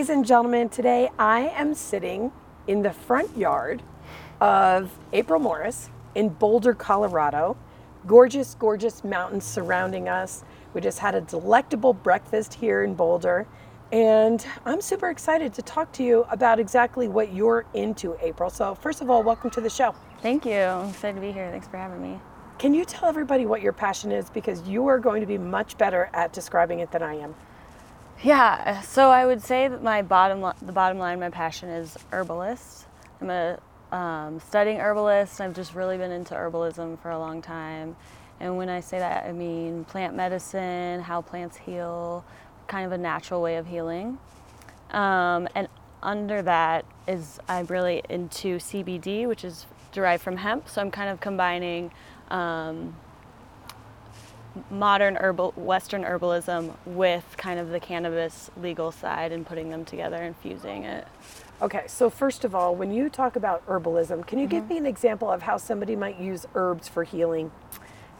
Ladies and gentlemen, today I am sitting in the front yard of April Morris in Boulder, Colorado. Gorgeous, gorgeous mountains surrounding us. We just had a delectable breakfast here in Boulder. And I'm super excited to talk to you about exactly what you're into, April. So, first of all, welcome to the show. Thank you. I'm excited to be here. Thanks for having me. Can you tell everybody what your passion is? Because you are going to be much better at describing it than I am. Yeah, so I would say that my bottom the bottom line, my passion is herbalist. I'm a um, studying herbalist. I've just really been into herbalism for a long time. And when I say that, I mean plant medicine, how plants heal, kind of a natural way of healing. Um, and under that is I'm really into CBD, which is derived from hemp. So I'm kind of combining um, modern herbal Western herbalism with kind of the cannabis legal side and putting them together and fusing it. Okay, so first of all, when you talk about herbalism, can you give mm-hmm. me an example of how somebody might use herbs for healing?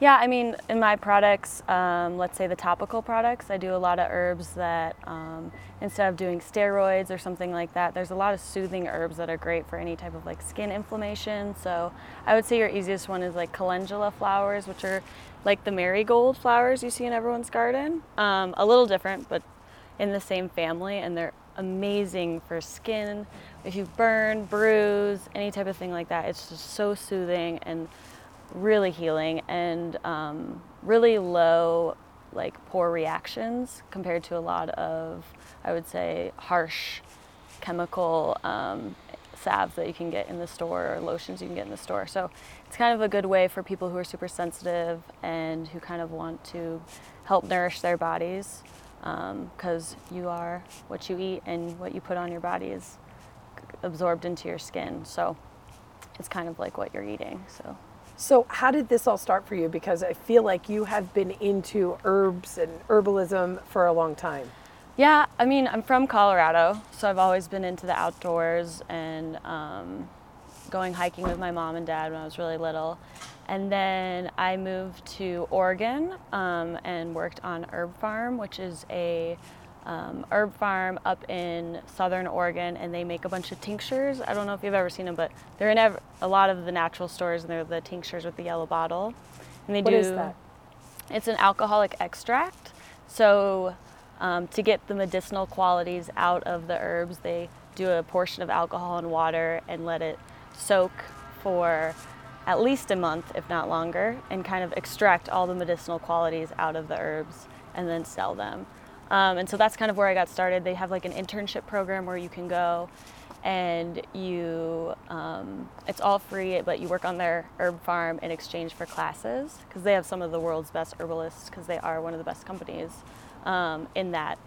Yeah, I mean, in my products, um, let's say the topical products, I do a lot of herbs that um, instead of doing steroids or something like that, there's a lot of soothing herbs that are great for any type of like skin inflammation. So I would say your easiest one is like calendula flowers, which are like the marigold flowers you see in everyone's garden. Um, a little different, but in the same family, and they're amazing for skin. If you burn, bruise, any type of thing like that, it's just so soothing and really healing and um, really low like poor reactions compared to a lot of i would say harsh chemical um, salves that you can get in the store or lotions you can get in the store. So it's kind of a good way for people who are super sensitive and who kind of want to help nourish their bodies because you are what you eat and what you put on your body is absorbed into your skin. So it's kind of like what you're eating so So, how did this all start for you? Because I feel like you have been into herbs and herbalism for a long time. Yeah, I mean, I'm from Colorado, so I've always been into the outdoors and um, going hiking with my mom and dad when I was really little. And then I moved to Oregon um, and worked on Herb Pharm, which is a um, herb farm up in southern Oregon, and they make a bunch of tinctures. I don't know if you've ever seen them, but they're in ev- a lot of the natural stores, and they're the tinctures with the yellow bottle. And they What do. is that? It's an alcoholic extract. So, um, to get the medicinal qualities out of the herbs, they do a portion of alcohol and water and let it soak for at least a month, if not longer, and kind of extract all the medicinal qualities out of the herbs and then sell them. Um, and so that's kind of where I got started. They have like an internship program where you can go and you um, it's all free but you work on their herb farm in exchange for classes because they have some of the world's best herbalists because they are one of the best companies um, in that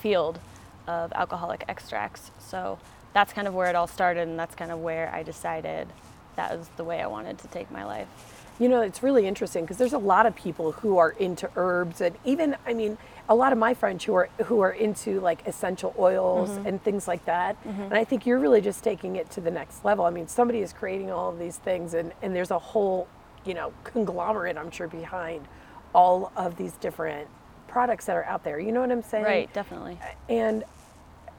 field of alcoholic extracts so that's kind of where it all started and that's kind of where i decided that was the way i wanted to take my life You know, it's really interesting because there's a lot of people who are into herbs, and even, I mean, a lot of my friends who are who are into like essential oils and things like that. And I think you're really just taking it to the next level. I mean, somebody is creating all of these things, and and there's a whole, you know, conglomerate, I'm sure, behind all of these different products that are out there. You know what I'm saying? right definitely And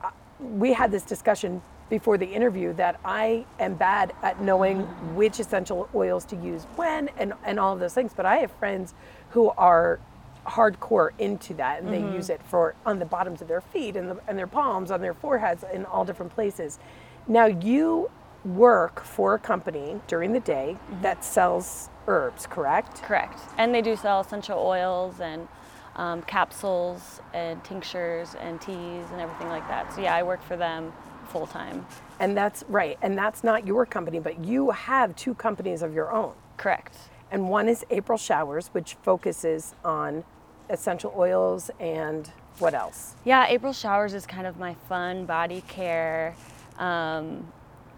uh, we had this discussion before the interview that I am bad at knowing mm-hmm. which essential oils to use when and, and all of those things. But I have friends who are hardcore into that and they mm-hmm. use it for on the bottoms of their feet and, the, and their palms, on their foreheads, in all different places. Now, you work for a company during the day mm-hmm. that sells herbs, correct? Correct. And they do sell essential oils and um, capsules and tinctures and teas and everything like that. So yeah, I work for them full time. And that's right. And that's not your company, but you have two companies of your own. Correct. And one is April Showers, which focuses on essential oils and what else? Yeah, April Showers is kind of my fun body care. Um,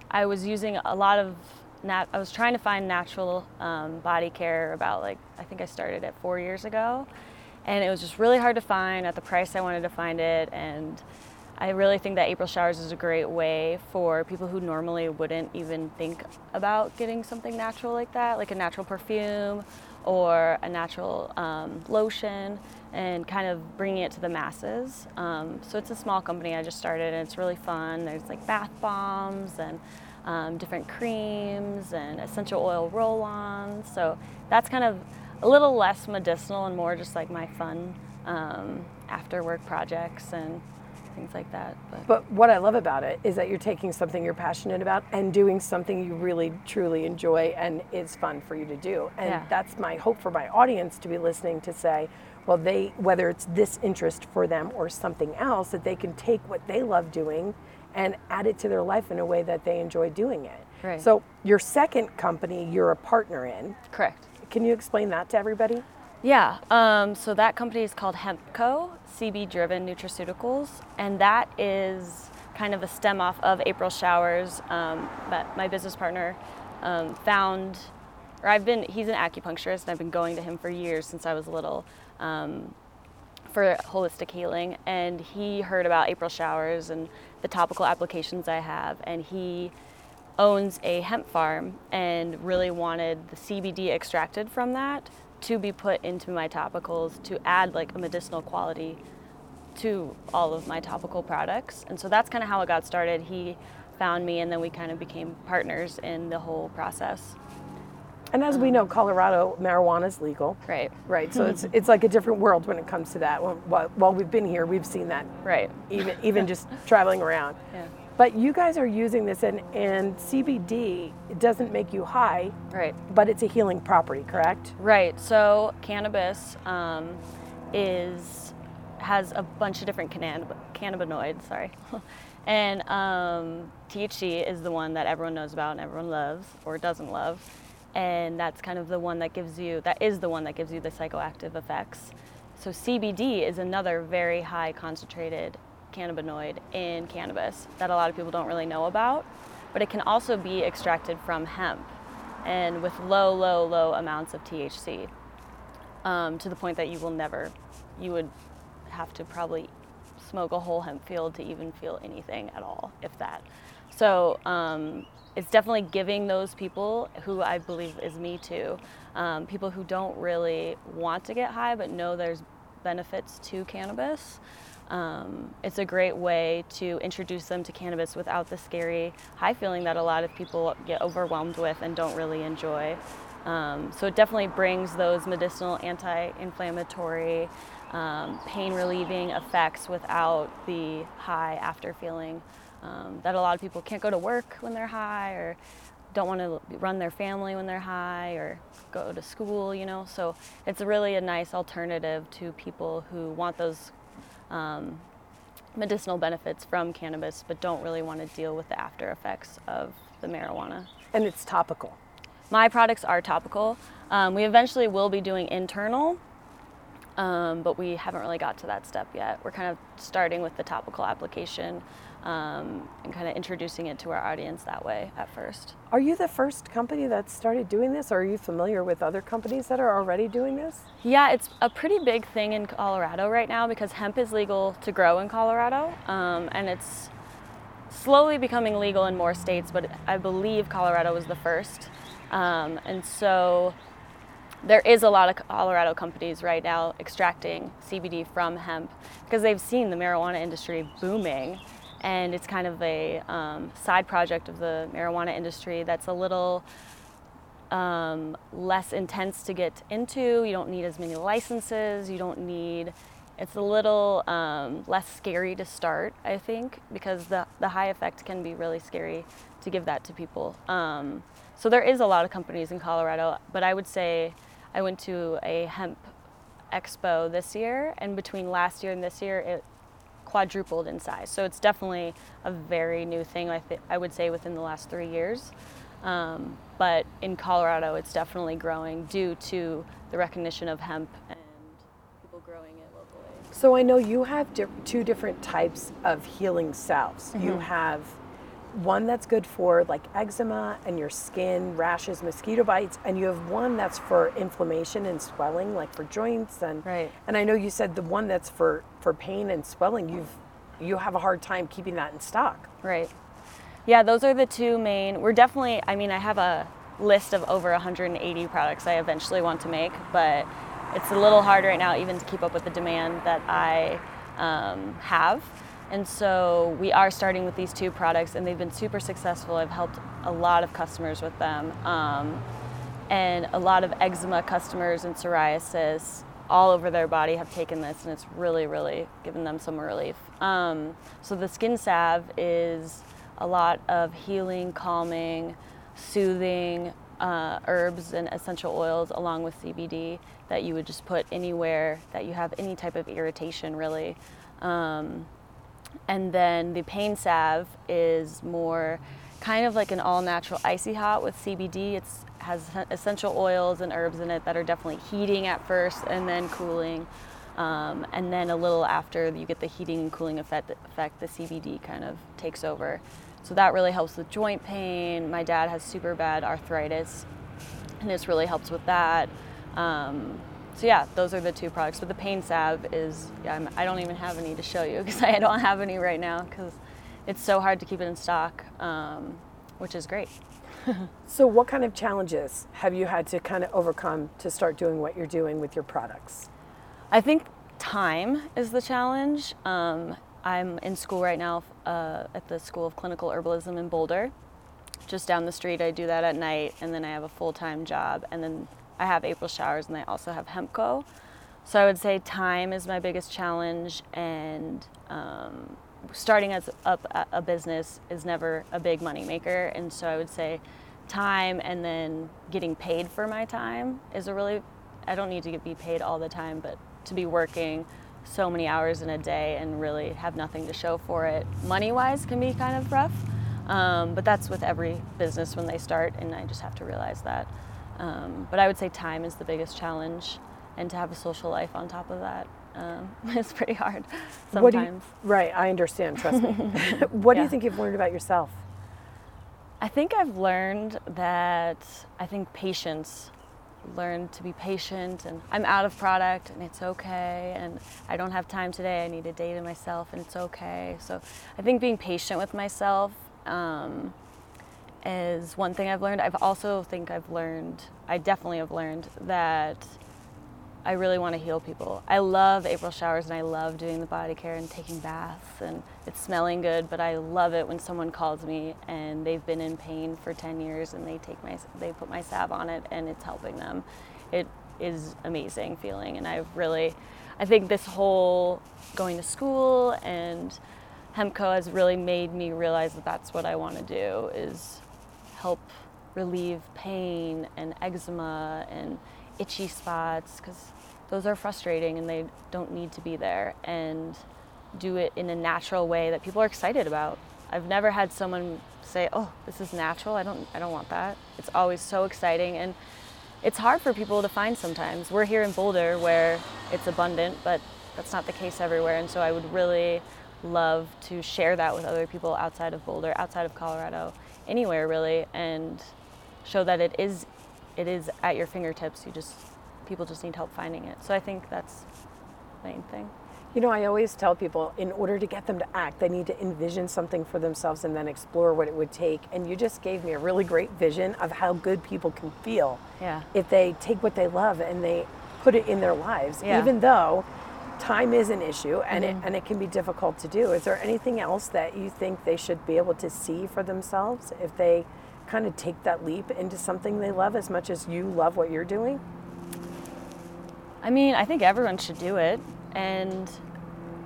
I was using a lot of nat- I was trying to find natural um, body care about like I think I started it four years ago, and it was just really hard to find at the price I wanted to find it. And I really think that April Showers is a great way for people who normally wouldn't even think about getting something natural like that, like a natural perfume or a natural um, lotion, and kind of bringing it to the masses. Um, so it's a small company I just started, and it's really fun. There's like bath bombs and um, different creams and essential oil roll-ons. So that's kind of a little less medicinal and more just like my fun um, after-work projects and things like that. But, But what I love about it is that you're taking something you're passionate about and doing something you really truly enjoy and is fun for you to do. And Yeah. that's my hope for my audience to be listening to say, well, they whether it's this interest for them or something else, that they can take what they love doing and add it to their life in a way that they enjoy doing it. Right. So your second company you're a partner in. correct. Can you explain that to everybody? Yeah, um, so that company is called Hempco, CB Driven Nutraceuticals, and that is kind of a stem off of April Showers um, my business partner um, found. Or I've been, he's an acupuncturist, and I've been going to him for years since I was little um, for holistic healing. And he heard about April Showers and the topical applications I have, and he owns a hemp farm and really wanted the CBD extracted from that to be put into my topicals to add like a medicinal quality to all of my topical products. And so that's kind of how it got started. He found me and then we kind of became partners in the whole process. And as we um, know, Colorado marijuana is legal. Right. Right. So it's it's like a different world when it comes to that. While, while while we've been here, we've seen that Right. even even just traveling around. Yeah. But you guys are using this, and, and CBD it doesn't make you high, Right. but it's a healing property, correct? Right. So cannabis um, is has a bunch of different cannab- cannabinoids. Sorry, and um, THC is the one that everyone knows about and everyone loves or doesn't love, and that's kind of the one that gives you that is the one that gives you the psychoactive effects. So CBD is another very high concentrated cannabinoid in cannabis that a lot of people don't really know about, but it can also be extracted from hemp and with low, low, low amounts of THC um, to the point that you will never, you would have to probably smoke a whole hemp field to even feel anything at all, if that. So um, it's definitely giving those people who I believe is me too, um, people who don't really want to get high but know there's benefits to cannabis. Um, it's a great way to introduce them to cannabis without the scary high feeling that a lot of people get overwhelmed with and don't really enjoy. Um, so it definitely brings those medicinal, anti-inflammatory, um, pain-relieving effects without the high after feeling um, that a lot of people can't go to work when they're high or don't want to run their family when they're high or go to school, you know. So it's really a nice alternative to people who want those um, medicinal benefits from cannabis but don't really want to deal with the after effects of the marijuana. And it's topical. My products are topical. Um, we eventually will be doing internal, um, but we haven't really got to that step yet. We're kind of starting with the topical application um, and kind of introducing it to our audience that way at first. Are you the first company that started doing this, or are you familiar with other companies that are already doing this? Yeah, it's a pretty big thing in Colorado right now because hemp is legal to grow in Colorado, um, and it's slowly becoming legal in more states. But I believe Colorado was the first, um, and so there is a lot of Colorado companies right now extracting CBD from hemp because they've seen the marijuana industry booming, and it's kind of a um, side project of the marijuana industry that's a little um, less intense to get into. You don't need as many licenses. You don't need. It's a little um, less scary to start, I think, because the the high effect can be really scary to give that to people. Um, so there is a lot of companies in Colorado, but I would say I went to a hemp expo this year, and between last year and this year, it quadrupled in size. So it's definitely a very new thing. I th- I would say within the last three years. Um, but in Colorado, it's definitely growing due to the recognition of hemp and people growing it locally. So I know you have di- two different types of healing salves. You Mm-hmm. have one that's good for like eczema and your skin, rashes, mosquito bites, and you have one that's for inflammation and swelling, like for joints and Right. And I know you said the one that's for for pain and swelling, you've you have a hard time keeping that in stock. Right. Yeah, those are the two main. We're definitely, I mean, I have a list of over 180 products I eventually want to make, but it's a little hard right now even to keep up with the demand that I um, have. And so we are starting with these two products, and they've been super successful. I've helped a lot of customers with them. Um, and a lot of eczema customers and psoriasis all over their body have taken this and it's really really given them some relief um, so the skin salve is a lot of healing calming soothing uh, herbs and essential oils along with cbd that you would just put anywhere that you have any type of irritation really um, and then the pain salve is more kind of like an all natural icy hot with CBD. It has essential oils and herbs in it that are definitely heating at first and then cooling. Um, and then a little after you get the heating and cooling effect, effect, the CBD kind of takes over. So that really helps with joint pain. My dad has super bad arthritis, and this really helps with that. Um, so yeah, those are the two products. But the pain salve is, I'm, I don't even have any to show you because I don't have any right now because it's so hard to keep it in stock, um, which is great. So what kind of challenges have you had to kind of overcome to start doing what you're doing with your products? I think time is the challenge. Um, I'm in school right now uh, at the School of Clinical Herbalism in Boulder. Just down the street, I do that at night, and then I have a full time job, and then I have April showers, and I also have Hempco. So I would say time is my biggest challenge, and um, starting as up a- business is never a big money maker, and so I would say time and then getting paid for my time is a really I don't need to be paid all the time, but to be working so many hours in a day and really have nothing to show for it money wise can be kind of rough. Um, but that's with every business when they start, and I just have to realize that. Um, but I would say time is the biggest challenge, and to have a social life on top of that um, is pretty hard do you- sometimes. right, I understand, trust me. what do you think you've learned about yourself? I think I've learned that I think patience, learned to be patient, and I'm out of product, and it's okay, and I don't have time today. I need a day to myself, and it's okay. So I think being patient with myself um, is one thing I've learned. I've also think I've learned. I definitely have learned that I really want to heal people. I love April showers and I love doing the body care and taking baths and it's smelling good, but I love it when someone calls me and they've been in pain for 10 years and they take my they put my salve on it and it's helping them. It is amazing feeling and I've really I think this whole going to school and Hempco has really made me realize that that's what I want to do is help relieve pain and eczema and itchy spots because those are frustrating and they don't need to be there and do it in a natural way that people are excited about. I've never had someone say, "Oh, this is natural." I don't I don't want that. It's always so exciting and it's hard for people to find sometimes. We're here in Boulder where it's abundant, but that's not the case everywhere and so I would really love to share that with other people outside of Boulder, outside of Colorado, anywhere really and show that it is it is at your fingertips. You just people just need help finding it. So I think that's the main thing. You know, I always tell people in order to get them to act, they need to envision something for themselves and then explore what it would take. And you just gave me a really great vision of how good people can feel Yeah. if they take what they love and they put it in their lives, Yeah. even though time is an issue and Mm-hmm. it and it can be difficult to do. Is there anything else that you think they should be able to see for themselves if they kind of take that leap into something they love as much as you love what you're doing? I mean, I think everyone should do it. And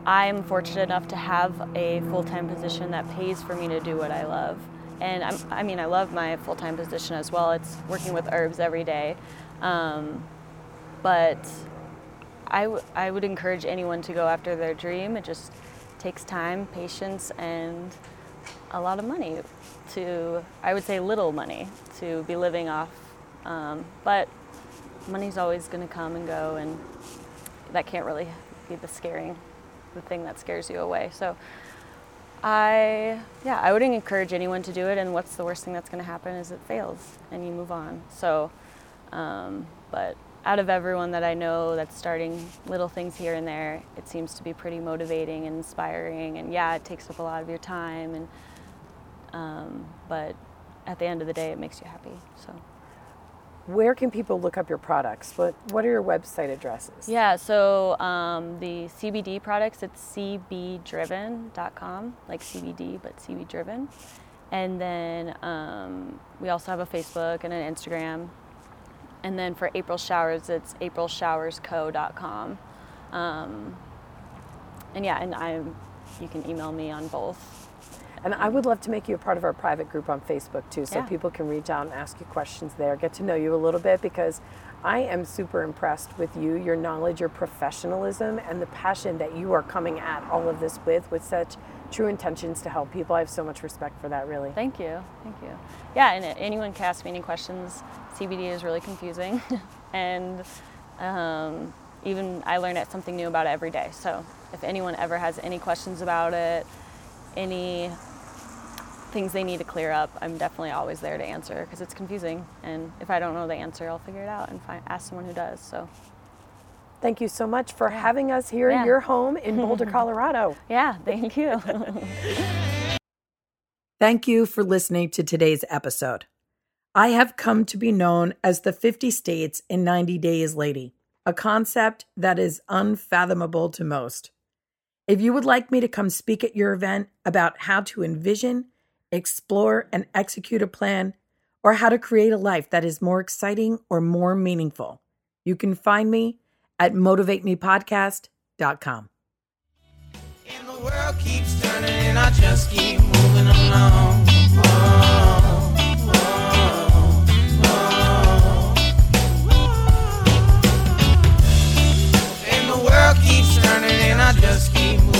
I'm fortunate enough to have a full time position that pays for me to do what I love. And I'm, I mean, I love my full time position as well. It's working with herbs every day. Um, but I, w- I would encourage anyone to go after their dream. It just takes time, patience, and a lot of money to, I would say little money to be living off. Um, but money's always going to come and go, and that can't really be the scaring, the thing that scares you away. So I, yeah, I would encourage anyone to do it. And what's the worst thing that's going to happen is it fails and you move on. So, um, but out of everyone that I know that's starting little things here and there, it seems to be pretty motivating and inspiring. And yeah, it takes up a lot of your time, and um, but at the end of the day, it makes you happy. So. Where can people look up your products? What What are your website addresses? Yeah, so um, the CBD products, it's cbdriven.com, like CBD, but CB driven. And then um, we also have a Facebook and an Instagram. And then for April Showers, it's aprilshowersco.com. Um, and yeah, and I'm. you can email me on both. And I would love to make you a part of our private group on Facebook too, so Yeah. people can reach out and ask you questions there, get to know you a little bit because I am super impressed with you, your knowledge, your professionalism, and the passion that you are coming at all of this with, with such true intentions to help people. I have so much respect for that, really. Thank you. Thank you. Yeah, and anyone can ask me any questions. CBD is really confusing, and um, even I learn it- something new about it every day. So if anyone ever has any questions about it, any things they need to clear up, I'm definitely always there to answer because it's confusing. And if I don't know the answer, I'll figure it out and find, ask someone who does. So Thank you so much for having us here Yeah. in your home in Boulder, Colorado. yeah, thank you. Thank you for listening to today's episode. I have come to be known as the 50 States in 90 Days Lady, a concept that is unfathomable to most. If you would like me to come speak at your event about how to envision, explore, and execute a plan, or how to create a life that is more exciting or more meaningful, you can find me at motivatemepodcast.com. And the world keeps turning and I just keep moving along. Just keep